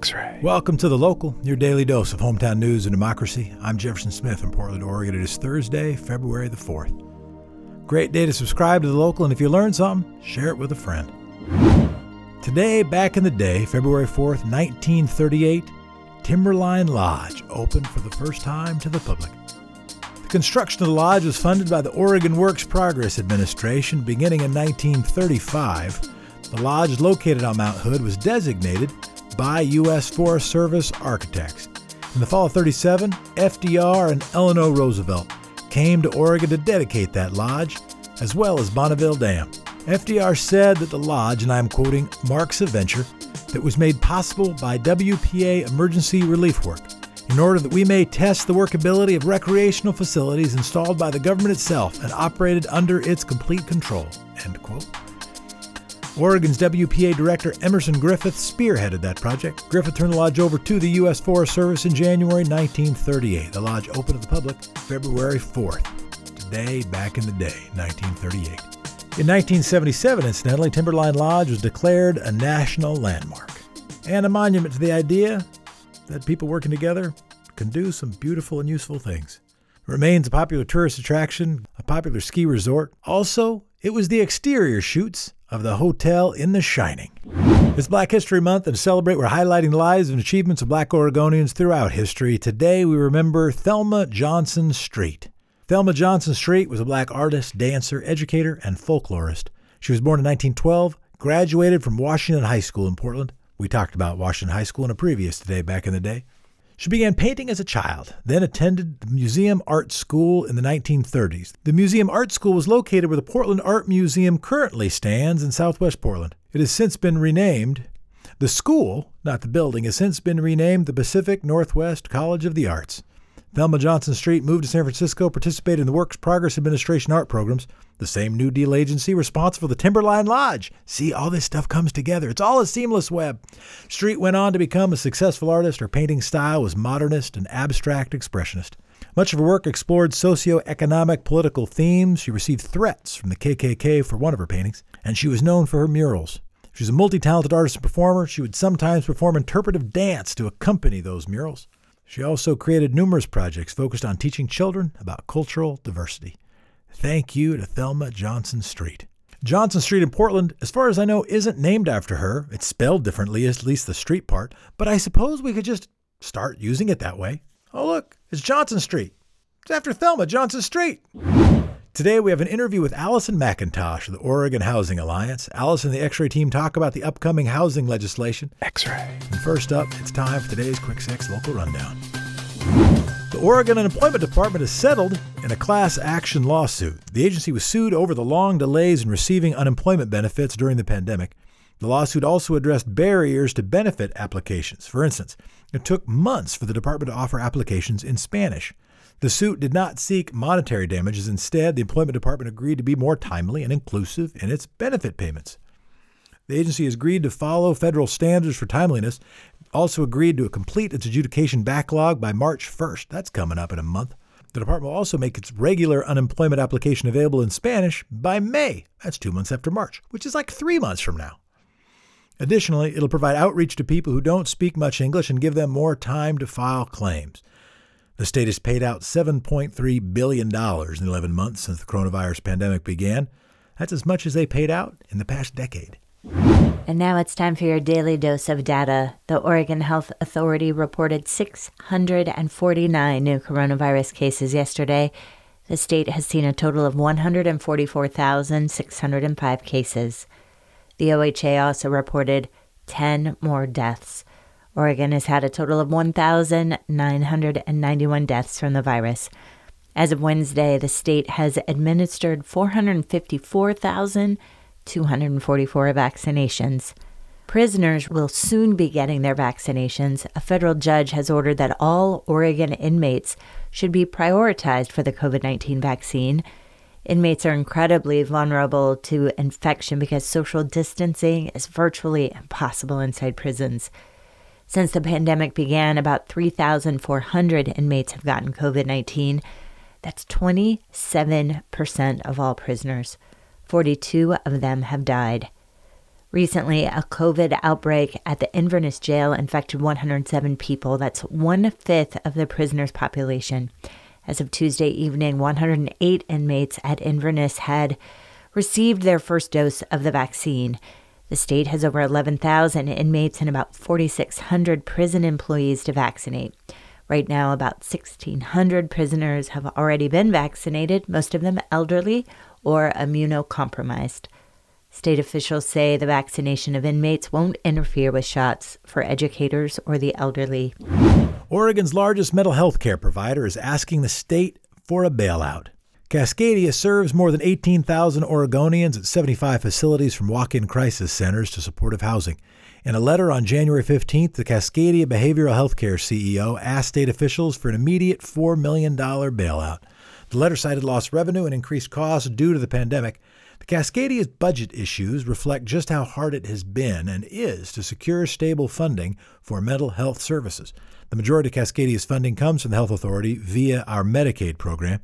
X ray. Welcome to The Local, your daily dose of hometown news and democracy. I'm Jefferson Smith in Portland, Oregon. It is Thursday, February the 4th. Great day to subscribe to The Local, and if you learned something, share it with a friend. Today, back in the day, February 4th, 1938, Timberline Lodge opened for the first time to the public. The construction of the lodge was funded by the Oregon Works Progress Administration beginning in 1935. The lodge located on Mount Hood was designated by U.S. Forest Service architects. In the fall of 37, FDR and Eleanor Roosevelt came to Oregon to dedicate that lodge, as well as Bonneville Dam. FDR said that the lodge, and I'm quoting, marks a venture that was made possible by WPA emergency relief work in order that we may test the workability of recreational facilities installed by the government itself and operated under its complete control. End quote. Oregon's WPA director Emerson Griffith spearheaded that project. Griffith turned the lodge over to the U.S. Forest Service in January 1938. The lodge opened to the public February 4th. Today, back in the day, 1938. In 1977, incidentally, Timberline Lodge was declared a national landmark and a monument to the idea that people working together can do some beautiful and useful things. It remains a popular tourist attraction, a popular ski resort. Also, it was the exterior shoots of the hotel in The Shining. It's Black History Month, and to celebrate, we're highlighting the lives and achievements of black Oregonians throughout history. Today, we remember Thelma Johnson Street. Thelma Johnson Street was a black artist, dancer, educator, and folklorist. She was born in 1912, graduated from Washington High School in Portland. We talked about Washington High School in a previous Today back in the day. She began painting as a child, then attended the Museum Art School in the 1930s. The Museum Art School was located where the Portland Art Museum currently stands in southwest Portland. It has since been renamed. The school, not the building, has since been renamed the Pacific Northwest College of the Arts. Thelma Johnson Street moved to San Francisco, participated in the Works Progress Administration art programs, the same New Deal agency responsible for the Timberline Lodge. See, all this stuff comes together. It's all a seamless web. Street went on to become a successful artist. Her painting style was modernist and abstract expressionist. Much of her work explored socio-economic political themes. She received threats from the KKK for one of her paintings, and she was known for her murals. She was a multi-talented artist and performer. She would sometimes perform interpretive dance to accompany those murals. She also created numerous projects focused on teaching children about cultural diversity. Thank you to Thelma Johnson Street. Johnson Street in Portland, as far as I know, isn't named after her. It's spelled differently, at least the street part, but I suppose we could just start using it that way. Oh, look, it's Johnson Street. It's after Thelma Johnson Street. Today, we have an interview with Allison McIntosh of the Oregon Housing Alliance. Allison and the X ray team talk about the upcoming housing legislation. X ray. And first up, it's time for today's Quick Six Local Rundown. The Oregon Unemployment Department has settled in a class action lawsuit. The agency was sued over the long delays in receiving unemployment benefits during the pandemic. The lawsuit also addressed barriers to benefit applications. For instance, it took months for the department to offer applications in Spanish. The suit did not seek monetary damages. Instead, the Employment Department agreed to be more timely and inclusive in its benefit payments. The agency has agreed to follow federal standards for timeliness, also agreed to complete its adjudication backlog by March 1st. That's coming up in a month. The department will also make its regular unemployment application available in Spanish by May. That's two months after March, which is like three months from now. Additionally, it'll provide outreach to people who don't speak much English and give them more time to file claims. The state has paid out $7.3 billion in 11 months since the coronavirus pandemic began. That's as much as they paid out in the past decade. And now it's time for your daily dose of data. The Oregon Health Authority reported 649 new coronavirus cases yesterday. The state has seen a total of 144,605 cases. The OHA also reported 10 more deaths. Oregon has had a total of 1,991 deaths from the virus. As of Wednesday, the state has administered 454,244 vaccinations. Prisoners will soon be getting their vaccinations. A federal judge has ordered that all Oregon inmates should be prioritized for the COVID 19 vaccine. Inmates are incredibly vulnerable to infection because social distancing is virtually impossible inside prisons. Since the pandemic began, about 3,400 inmates have gotten COVID 19. That's 27% of all prisoners. 42 of them have died. Recently, a COVID outbreak at the Inverness jail infected 107 people. That's one fifth of the prisoners' population. As of Tuesday evening, 108 inmates at Inverness had received their first dose of the vaccine. The state has over 11,000 inmates and about 4,600 prison employees to vaccinate. Right now, about 1,600 prisoners have already been vaccinated, most of them elderly or immunocompromised. State officials say the vaccination of inmates won't interfere with shots for educators or the elderly. Oregon's largest mental health care provider is asking the state for a bailout. Cascadia serves more than 18,000 Oregonians at 75 facilities from walk in crisis centers to supportive housing. In a letter on January 15th, the Cascadia Behavioral Health Care CEO asked state officials for an immediate $4 million bailout. The letter cited lost revenue and increased costs due to the pandemic. The Cascadia's budget issues reflect just how hard it has been and is to secure stable funding for mental health services. The majority of Cascadia's funding comes from the Health Authority via our Medicaid program.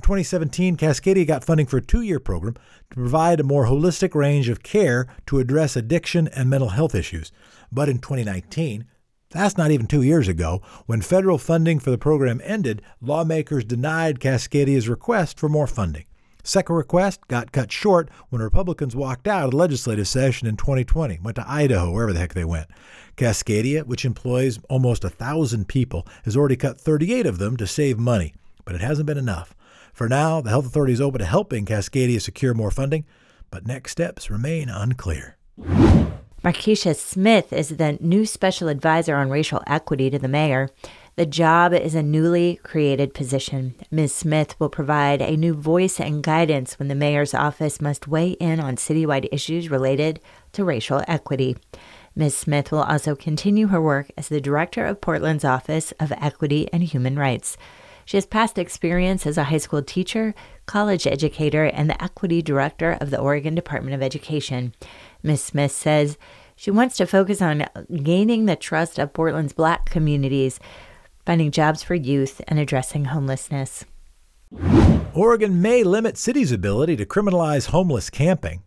In 2017, Cascadia got funding for a two year program to provide a more holistic range of care to address addiction and mental health issues. But in 2019, that's not even two years ago, when federal funding for the program ended, lawmakers denied Cascadia's request for more funding. Second request got cut short when Republicans walked out of the legislative session in 2020, went to Idaho, wherever the heck they went. Cascadia, which employs almost a thousand people, has already cut 38 of them to save money, but it hasn't been enough. For now, the health authority is open to helping Cascadia secure more funding, but next steps remain unclear. Markisha Smith is the new special advisor on racial equity to the mayor. The job is a newly created position. Ms. Smith will provide a new voice and guidance when the mayor's office must weigh in on citywide issues related to racial equity. Ms. Smith will also continue her work as the director of Portland's Office of Equity and Human Rights. She has past experience as a high school teacher, college educator, and the equity director of the Oregon Department of Education. Ms. Smith says she wants to focus on gaining the trust of Portland's black communities finding jobs for youth, and addressing homelessness. Oregon may limit cities' ability to criminalize homeless camping.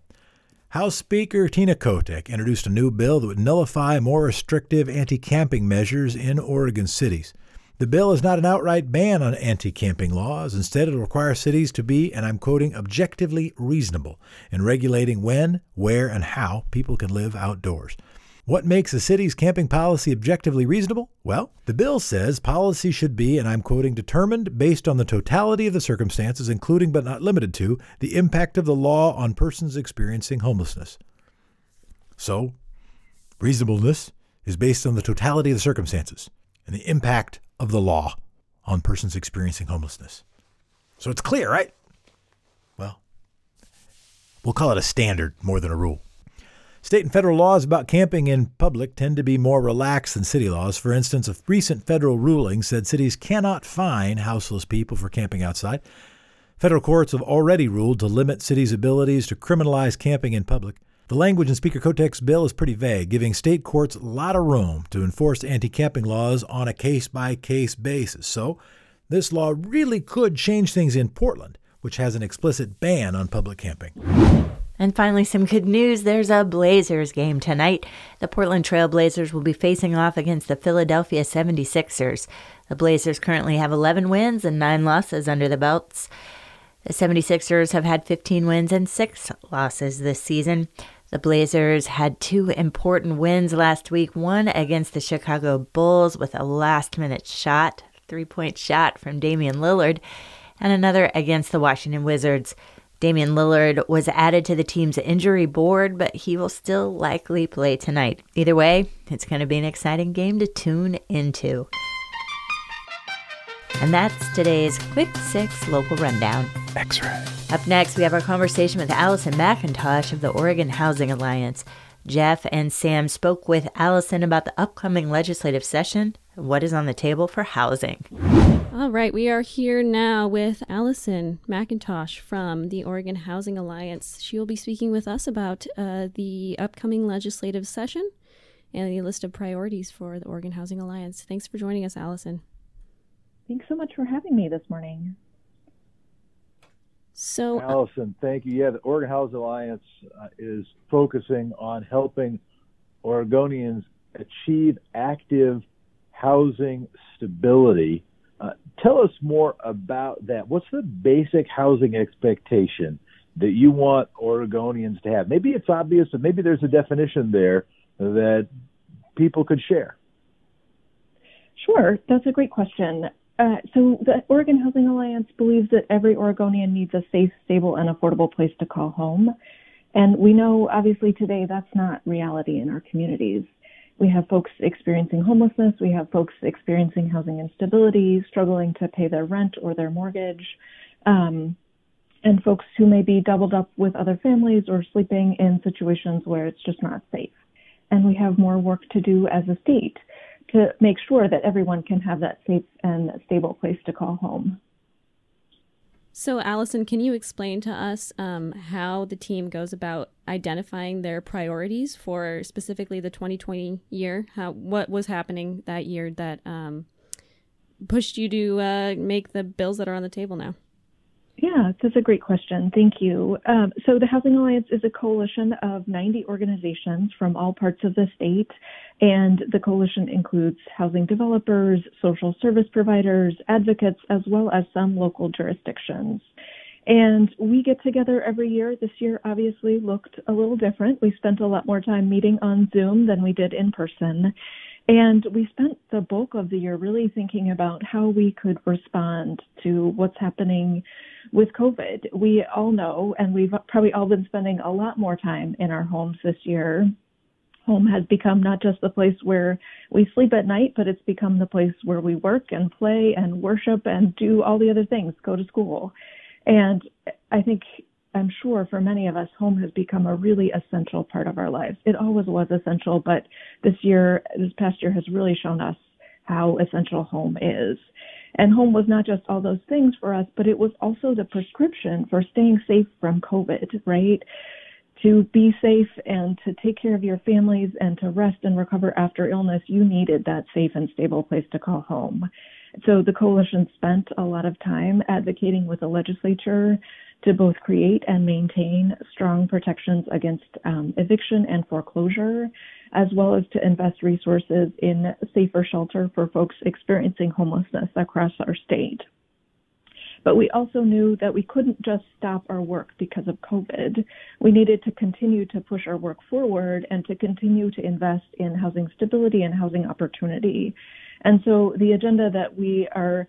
House Speaker Tina Kotek introduced a new bill that would nullify more restrictive anti camping measures in Oregon cities. The bill is not an outright ban on anti camping laws. Instead, it will require cities to be, and I'm quoting, objectively reasonable in regulating when, where, and how people can live outdoors. What makes a city's camping policy objectively reasonable? Well, the bill says policy should be, and I'm quoting, determined based on the totality of the circumstances, including but not limited to the impact of the law on persons experiencing homelessness. So, reasonableness is based on the totality of the circumstances and the impact of the law on persons experiencing homelessness. So it's clear, right? Well, we'll call it a standard more than a rule. State and federal laws about camping in public tend to be more relaxed than city laws. For instance, a recent federal ruling said cities cannot fine houseless people for camping outside. Federal courts have already ruled to limit cities' abilities to criminalize camping in public. The language in Speaker Kotek's bill is pretty vague, giving state courts a lot of room to enforce anti camping laws on a case by case basis. So, this law really could change things in Portland, which has an explicit ban on public camping. And finally, some good news. There's a Blazers game tonight. The Portland Trail Blazers will be facing off against the Philadelphia 76ers. The Blazers currently have 11 wins and 9 losses under the belts. The 76ers have had 15 wins and 6 losses this season. The Blazers had two important wins last week one against the Chicago Bulls with a last minute shot, three point shot from Damian Lillard, and another against the Washington Wizards. Damian Lillard was added to the team's injury board, but he will still likely play tonight. Either way, it's going to be an exciting game to tune into. And that's today's Quick Six Local Rundown. X-ray. Up next, we have our conversation with Allison McIntosh of the Oregon Housing Alliance. Jeff and Sam spoke with Allison about the upcoming legislative session and what is on the table for housing. All right, we are here now with Allison McIntosh from the Oregon Housing Alliance. She will be speaking with us about uh, the upcoming legislative session and the list of priorities for the Oregon Housing Alliance. Thanks for joining us, Allison. Thanks so much for having me this morning. So, Allison, thank you. Yeah, the Oregon Housing Alliance uh, is focusing on helping Oregonians achieve active housing stability. Uh, tell us more about that. What's the basic housing expectation that you want Oregonians to have? Maybe it's obvious, but maybe there's a definition there that people could share. Sure, that's a great question. Uh, so the Oregon Housing Alliance believes that every Oregonian needs a safe, stable, and affordable place to call home. And we know, obviously, today that's not reality in our communities. We have folks experiencing homelessness. We have folks experiencing housing instability, struggling to pay their rent or their mortgage, um, and folks who may be doubled up with other families or sleeping in situations where it's just not safe. And we have more work to do as a state to make sure that everyone can have that safe and stable place to call home. So, Allison, can you explain to us um, how the team goes about identifying their priorities for specifically the 2020 year? How what was happening that year that um, pushed you to uh, make the bills that are on the table now? Yeah, that's a great question. Thank you. Um, so, the Housing Alliance is a coalition of 90 organizations from all parts of the state, and the coalition includes housing developers, social service providers, advocates, as well as some local jurisdictions. And we get together every year. This year obviously looked a little different. We spent a lot more time meeting on Zoom than we did in person. And we spent the bulk of the year really thinking about how we could respond to what's happening with COVID. We all know, and we've probably all been spending a lot more time in our homes this year. Home has become not just the place where we sleep at night, but it's become the place where we work and play and worship and do all the other things, go to school. And I think I'm sure for many of us, home has become a really essential part of our lives. It always was essential, but this year, this past year has really shown us how essential home is. And home was not just all those things for us, but it was also the prescription for staying safe from COVID, right? To be safe and to take care of your families and to rest and recover after illness, you needed that safe and stable place to call home. So the coalition spent a lot of time advocating with the legislature to both create and maintain strong protections against um, eviction and foreclosure, as well as to invest resources in safer shelter for folks experiencing homelessness across our state. But we also knew that we couldn't just stop our work because of COVID. We needed to continue to push our work forward and to continue to invest in housing stability and housing opportunity. And so the agenda that we are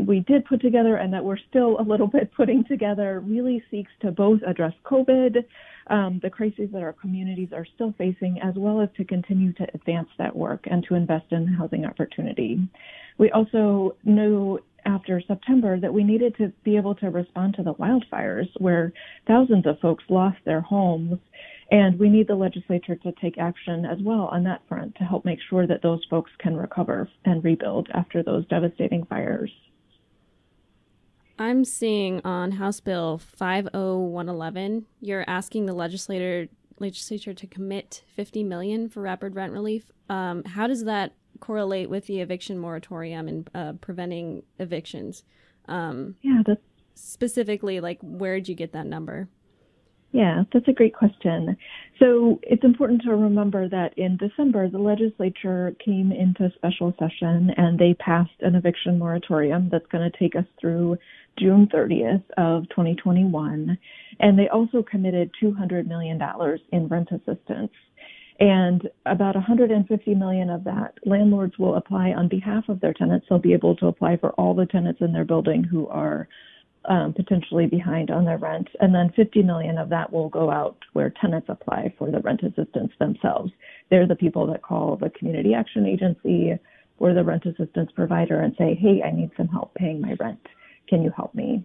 we did put together and that we're still a little bit putting together really seeks to both address COVID, um, the crises that our communities are still facing, as well as to continue to advance that work and to invest in housing opportunity. We also knew after September that we needed to be able to respond to the wildfires where thousands of folks lost their homes. And we need the legislature to take action as well on that front to help make sure that those folks can recover and rebuild after those devastating fires. I'm seeing on House Bill 50111, you're asking the legislator legislature to commit 50 million for rapid rent relief. Um, how does that correlate with the eviction moratorium and uh, preventing evictions? Um, yeah, that's specifically like where did you get that number? Yeah, that's a great question. So it's important to remember that in December, the legislature came into special session and they passed an eviction moratorium that's going to take us through June 30th of 2021. And they also committed $200 million in rent assistance. And about 150 million of that, landlords will apply on behalf of their tenants. They'll be able to apply for all the tenants in their building who are um, potentially behind on their rent, and then 50 million of that will go out where tenants apply for the rent assistance themselves. They're the people that call the community action agency or the rent assistance provider and say, "Hey, I need some help paying my rent. Can you help me?"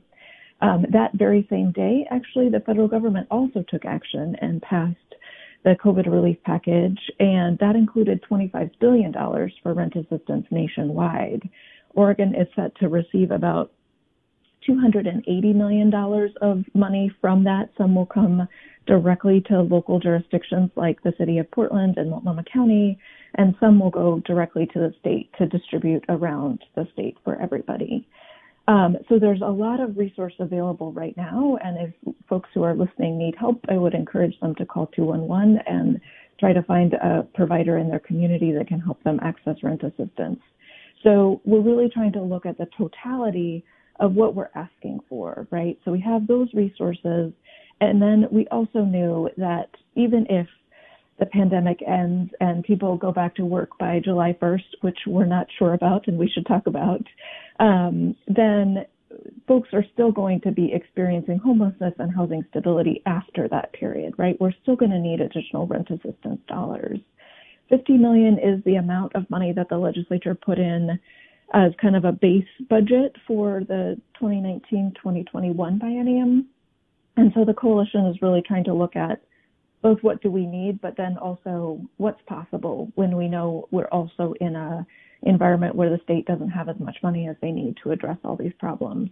Um, that very same day, actually, the federal government also took action and passed the COVID relief package, and that included $25 billion for rent assistance nationwide. Oregon is set to receive about $280 million of money from that. Some will come directly to local jurisdictions like the city of Portland and Multnomah County, and some will go directly to the state to distribute around the state for everybody. Um, so there's a lot of resource available right now, and if folks who are listening need help, I would encourage them to call 211 and try to find a provider in their community that can help them access rent assistance. So we're really trying to look at the totality of what we're asking for, right? So we have those resources, and then we also knew that even if the pandemic ends and people go back to work by July 1st, which we're not sure about and we should talk about, um, then folks are still going to be experiencing homelessness and housing stability after that period, right? We're still going to need additional rent assistance dollars. 50 million is the amount of money that the legislature put in as kind of a base budget for the 2019-2021 biennium. And so the coalition is really trying to look at both what do we need, but then also what's possible when we know we're also in a environment where the state doesn't have as much money as they need to address all these problems.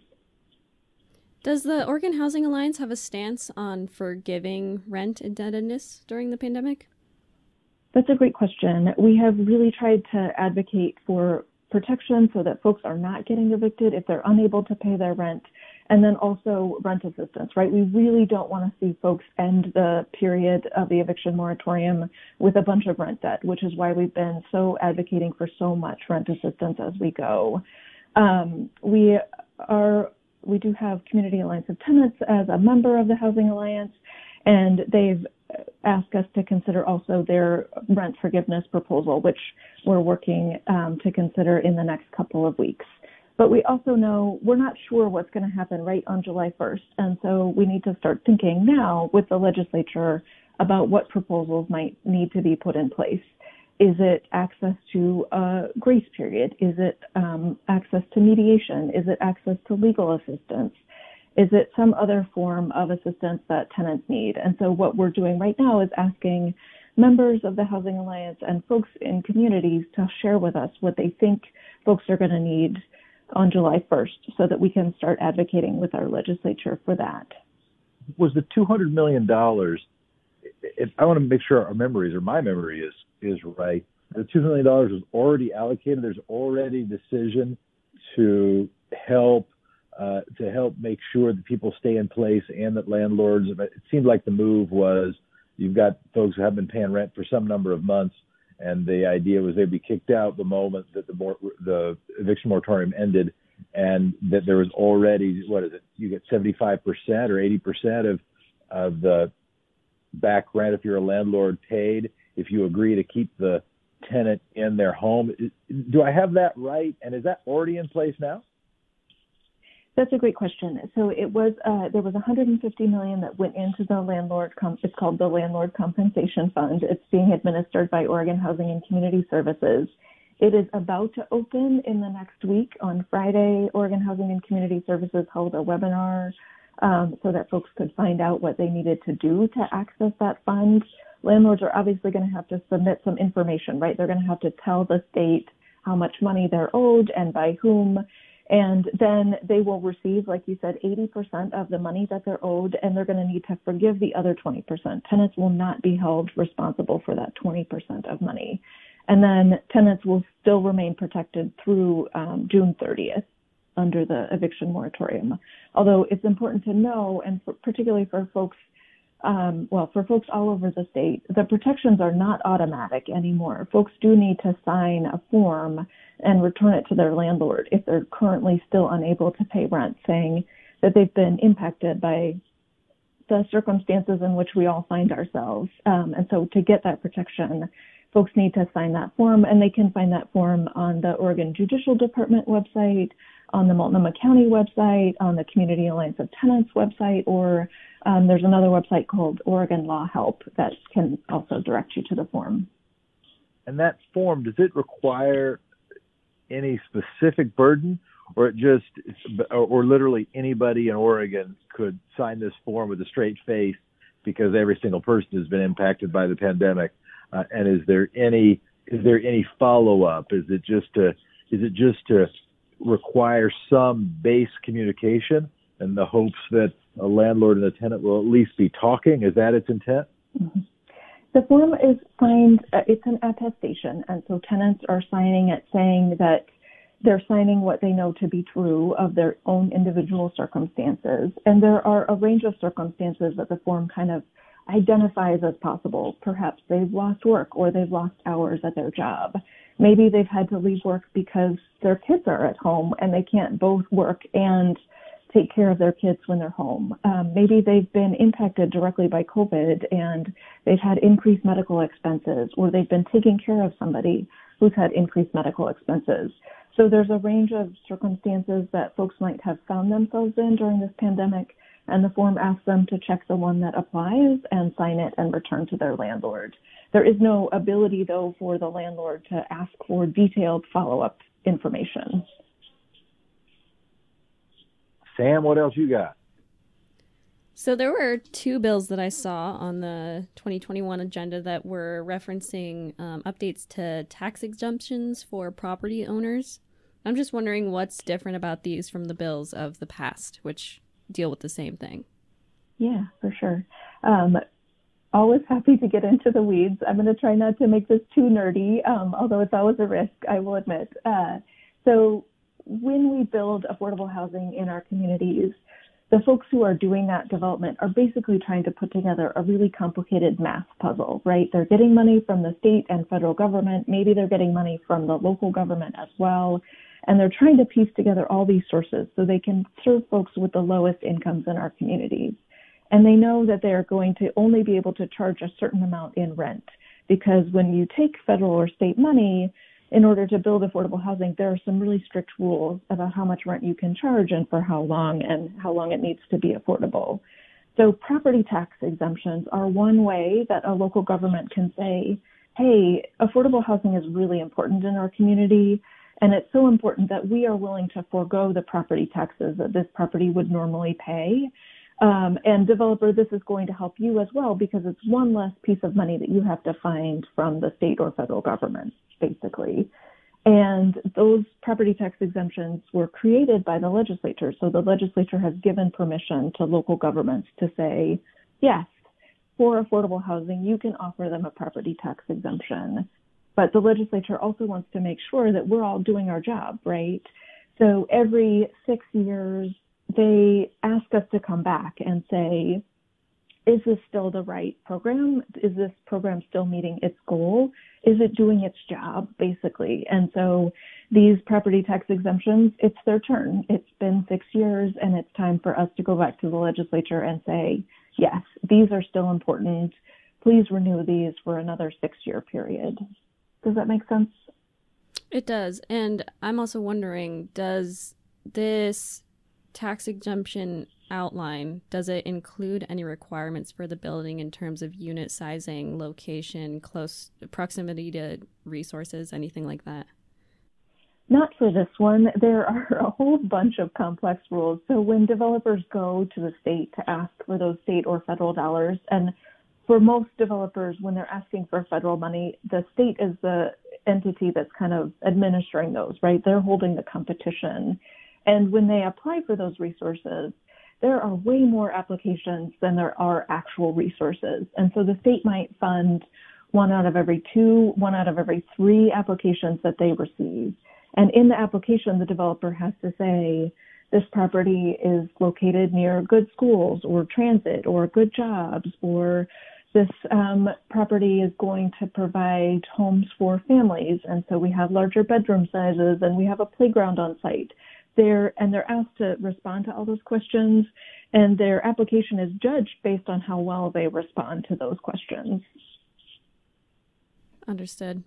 Does the Oregon Housing Alliance have a stance on forgiving rent indebtedness during the pandemic? That's a great question. We have really tried to advocate for protection so that folks are not getting evicted if they're unable to pay their rent and then also rent assistance, right? We really don't want to see folks end the period of the eviction moratorium with a bunch of rent debt, which is why we've been so advocating for so much rent assistance as we go. Um, we are we do have Community Alliance of Tenants as a member of the Housing Alliance, and they've asked us to consider also their rent forgiveness proposal, which we're working um, to consider in the next couple of weeks. But we also know we're not sure what's going to happen right on July 1st. And so we need to start thinking now with the legislature about what proposals might need to be put in place. Is it access to a grace period? Is it um, access to mediation? Is it access to legal assistance? Is it some other form of assistance that tenants need? And so what we're doing right now is asking members of the Housing Alliance and folks in communities to share with us what they think folks are going to need on July 1st so that we can start advocating with our legislature for that. Was the $200 million, I want to make sure our memories or my memory is, is right, the $2 million was already allocated. There's already decision to help uh, to help make sure that people stay in place and that landlords. It seemed like the move was you've got folks who have been paying rent for some number of months and the idea was they'd be kicked out the moment that the more, the eviction moratorium ended, and that there was already what is it? You get 75% or 80% of of the back rent if you're a landlord paid if you agree to keep the tenant in their home. Do I have that right? And is that already in place now? That's a great question. So it was uh, there was 150 million that went into the landlord. Com- it's called the Landlord Compensation Fund. It's being administered by Oregon Housing and Community Services. It is about to open in the next week. On Friday, Oregon Housing and Community Services held a webinar um, so that folks could find out what they needed to do to access that fund. Landlords are obviously going to have to submit some information, right? They're going to have to tell the state how much money they're owed and by whom and then they will receive, like you said, 80% of the money that they're owed, and they're going to need to forgive the other 20%. Tenants will not be held responsible for that 20% of money. And then tenants will still remain protected through um, June 30th under the eviction moratorium. Although it's important to know, and for, particularly for folks um, well, for folks all over the state, the protections are not automatic anymore. Folks do need to sign a form and return it to their landlord if they're currently still unable to pay rent, saying that they've been impacted by the circumstances in which we all find ourselves. Um, and so to get that protection, folks need to sign that form, and they can find that form on the Oregon Judicial Department website, on the Multnomah County website, on the Community Alliance of Tenants website, or um, there's another website called Oregon Law Help that can also direct you to the form. And that form, does it require any specific burden, or it just, or literally anybody in Oregon could sign this form with a straight face because every single person has been impacted by the pandemic? Uh, and is there any is there any follow up? Is it just to is it just to require some base communication in the hopes that a landlord and a tenant will at least be talking? Is that its intent? Mm-hmm. The form is signed, uh, it's an attestation, and so tenants are signing it saying that They're signing what they know to be true of their own individual circumstances. And there are a range of circumstances that the form kind of identifies as possible. Perhaps they've lost work or they've lost hours at their job. Maybe they've had to leave work because their kids are at home and they can't both work and take care of their kids when they're home. Um, maybe they've been impacted directly by COVID and they've had increased medical expenses, or they've been taking care of somebody who's had increased medical expenses. So there's a range of circumstances that folks might have found themselves in during this pandemic, and the form asks them to check the one that applies and sign it and return to their landlord. There is no ability, though, for the landlord to ask for detailed follow up information. Sam, what else you got? So there were two bills that I saw on the 2021 agenda that were referencing um, updates to tax exemptions for property owners. I'm just wondering what's different about these from the bills of the past, which deal with the same thing. Yeah, for sure. Um, always happy to get into the weeds. I'm going to try not to make this too nerdy, um, although it's always a risk, I will admit. Uh, so, when we build affordable housing in our communities, the folks who are doing that development are basically trying to put together a really complicated math puzzle, right? They're getting money from the state and federal government. Maybe they're getting money from the local government as well. And they're trying to piece together all these sources so they can serve folks with the lowest incomes in our communities. And they know that they are going to only be able to charge a certain amount in rent because when you take federal or state money, in order to build affordable housing, there are some really strict rules about how much rent you can charge and for how long and how long it needs to be affordable. So property tax exemptions are one way that a local government can say, hey, affordable housing is really important in our community. And it's so important that we are willing to forego the property taxes that this property would normally pay. Um, and developer, this is going to help you as well because it's one less piece of money that you have to find from the state or federal government, basically. And those property tax exemptions were created by the legislature. So the legislature has given permission to local governments to say, yes, for affordable housing, you can offer them a property tax exemption. But the legislature also wants to make sure that we're all doing our job, right? So every six years, they ask us to come back and say, is this still the right program? Is this program still meeting its goal? Is it doing its job, basically? And so these property tax exemptions, it's their turn. It's been six years, and it's time for us to go back to the legislature and say, yes, these are still important. Please renew these for another six year period. Does that make sense? It does. And I'm also wondering does this tax exemption outline, does it include any requirements for the building in terms of unit sizing, location, close proximity to resources, anything like that? Not for this one. There are a whole bunch of complex rules. So when developers go to the state to ask for those state or federal dollars, and for most developers, when they're asking for federal money, the state is the entity that's kind of administering those, right? They're holding the competition. And when they apply for those resources, there are way more applications than there are actual resources. And so the state might fund one out of every two, one out of every three applications that they receive. And in the application, the developer has to say, this property is located near good schools or transit or good jobs, or this um, property is going to provide homes for families. And so we have larger bedroom sizes and we have a playground on site. They're and they're asked to respond to all those questions and their application is judged based on how well they respond to those questions. Understood.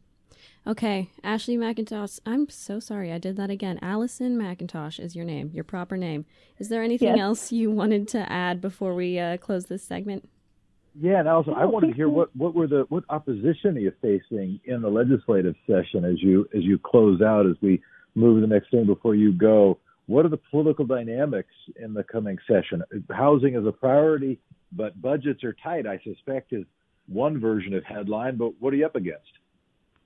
Okay. Ashley mcintosh i'm so sorry. I did that again. Allison mcintosh is your name your proper name. Is there anything yes. else you wanted to add before we uh, close this segment yeah, and also I wanted to hear what, what were the what opposition are you facing in the legislative session as you as you close out as we move to the next thing before you go. What are the political dynamics in the coming session? Housing is a priority, but budgets are tight, I suspect, is one version of headline, but what are you up against?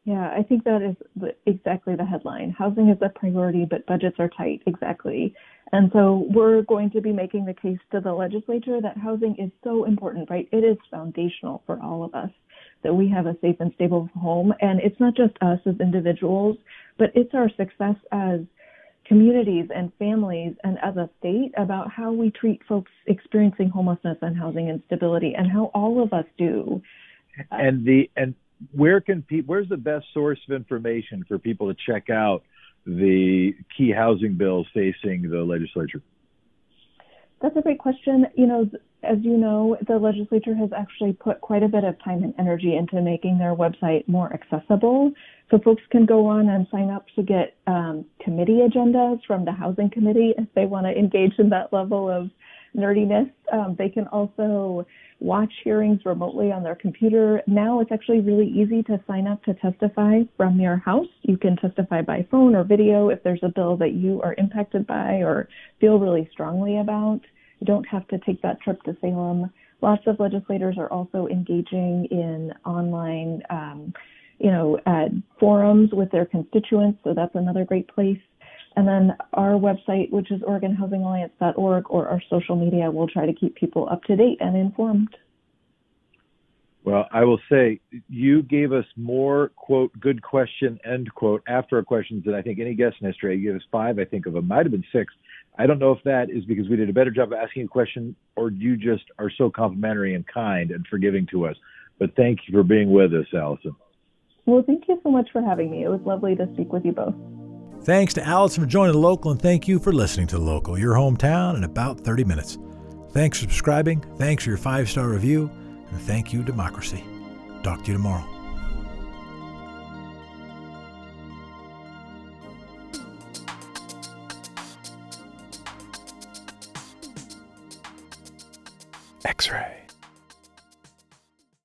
Yeah, I think that is exactly the headline. Housing is a priority, but budgets are tight. Exactly. And so we're going to be making the case to the legislature that housing is so important, right? It is foundational for all of us that we have a safe and stable home. And it's not just us as individuals, but it's our success as communities and families and as a state about how we treat folks experiencing homelessness and housing instability and how all of us do. And the and where can people where's the best source of information for people to check out the key housing bills facing the legislature? That's a great question. You know, as you know, the legislature has actually put quite a bit of time and energy into making their website more accessible. So folks can go on and sign up to get um, committee agendas from the Housing Committee if they want to engage in that level of nerdiness. Um, they can also watch hearings remotely on their computer. Now it's actually really easy to sign up to testify from your house. You can testify by phone or video if there's a bill that you are impacted by or feel really strongly about. You don't have to take that trip to Salem. Lots of legislators are also engaging in online, um, you know, uh, forums with their constituents, so that's another great place. And then our website, which is OregonHousingAlliance.org, or our social media, will try to keep people up to date and informed. Well, I will say you gave us more quote good question end quote after our questions than I think any guest in history. You gave us five, I think of them might have been six. I don't know if that is because we did a better job of asking a question or you just are so complimentary and kind and forgiving to us. But thank you for being with us, Allison. Well, thank you so much for having me. It was lovely to speak with you both. Thanks to Allison for joining the local, and thank you for listening to the local, your hometown in about 30 minutes. Thanks for subscribing, thanks for your five star review, and thank you, democracy. Talk to you tomorrow. X ray.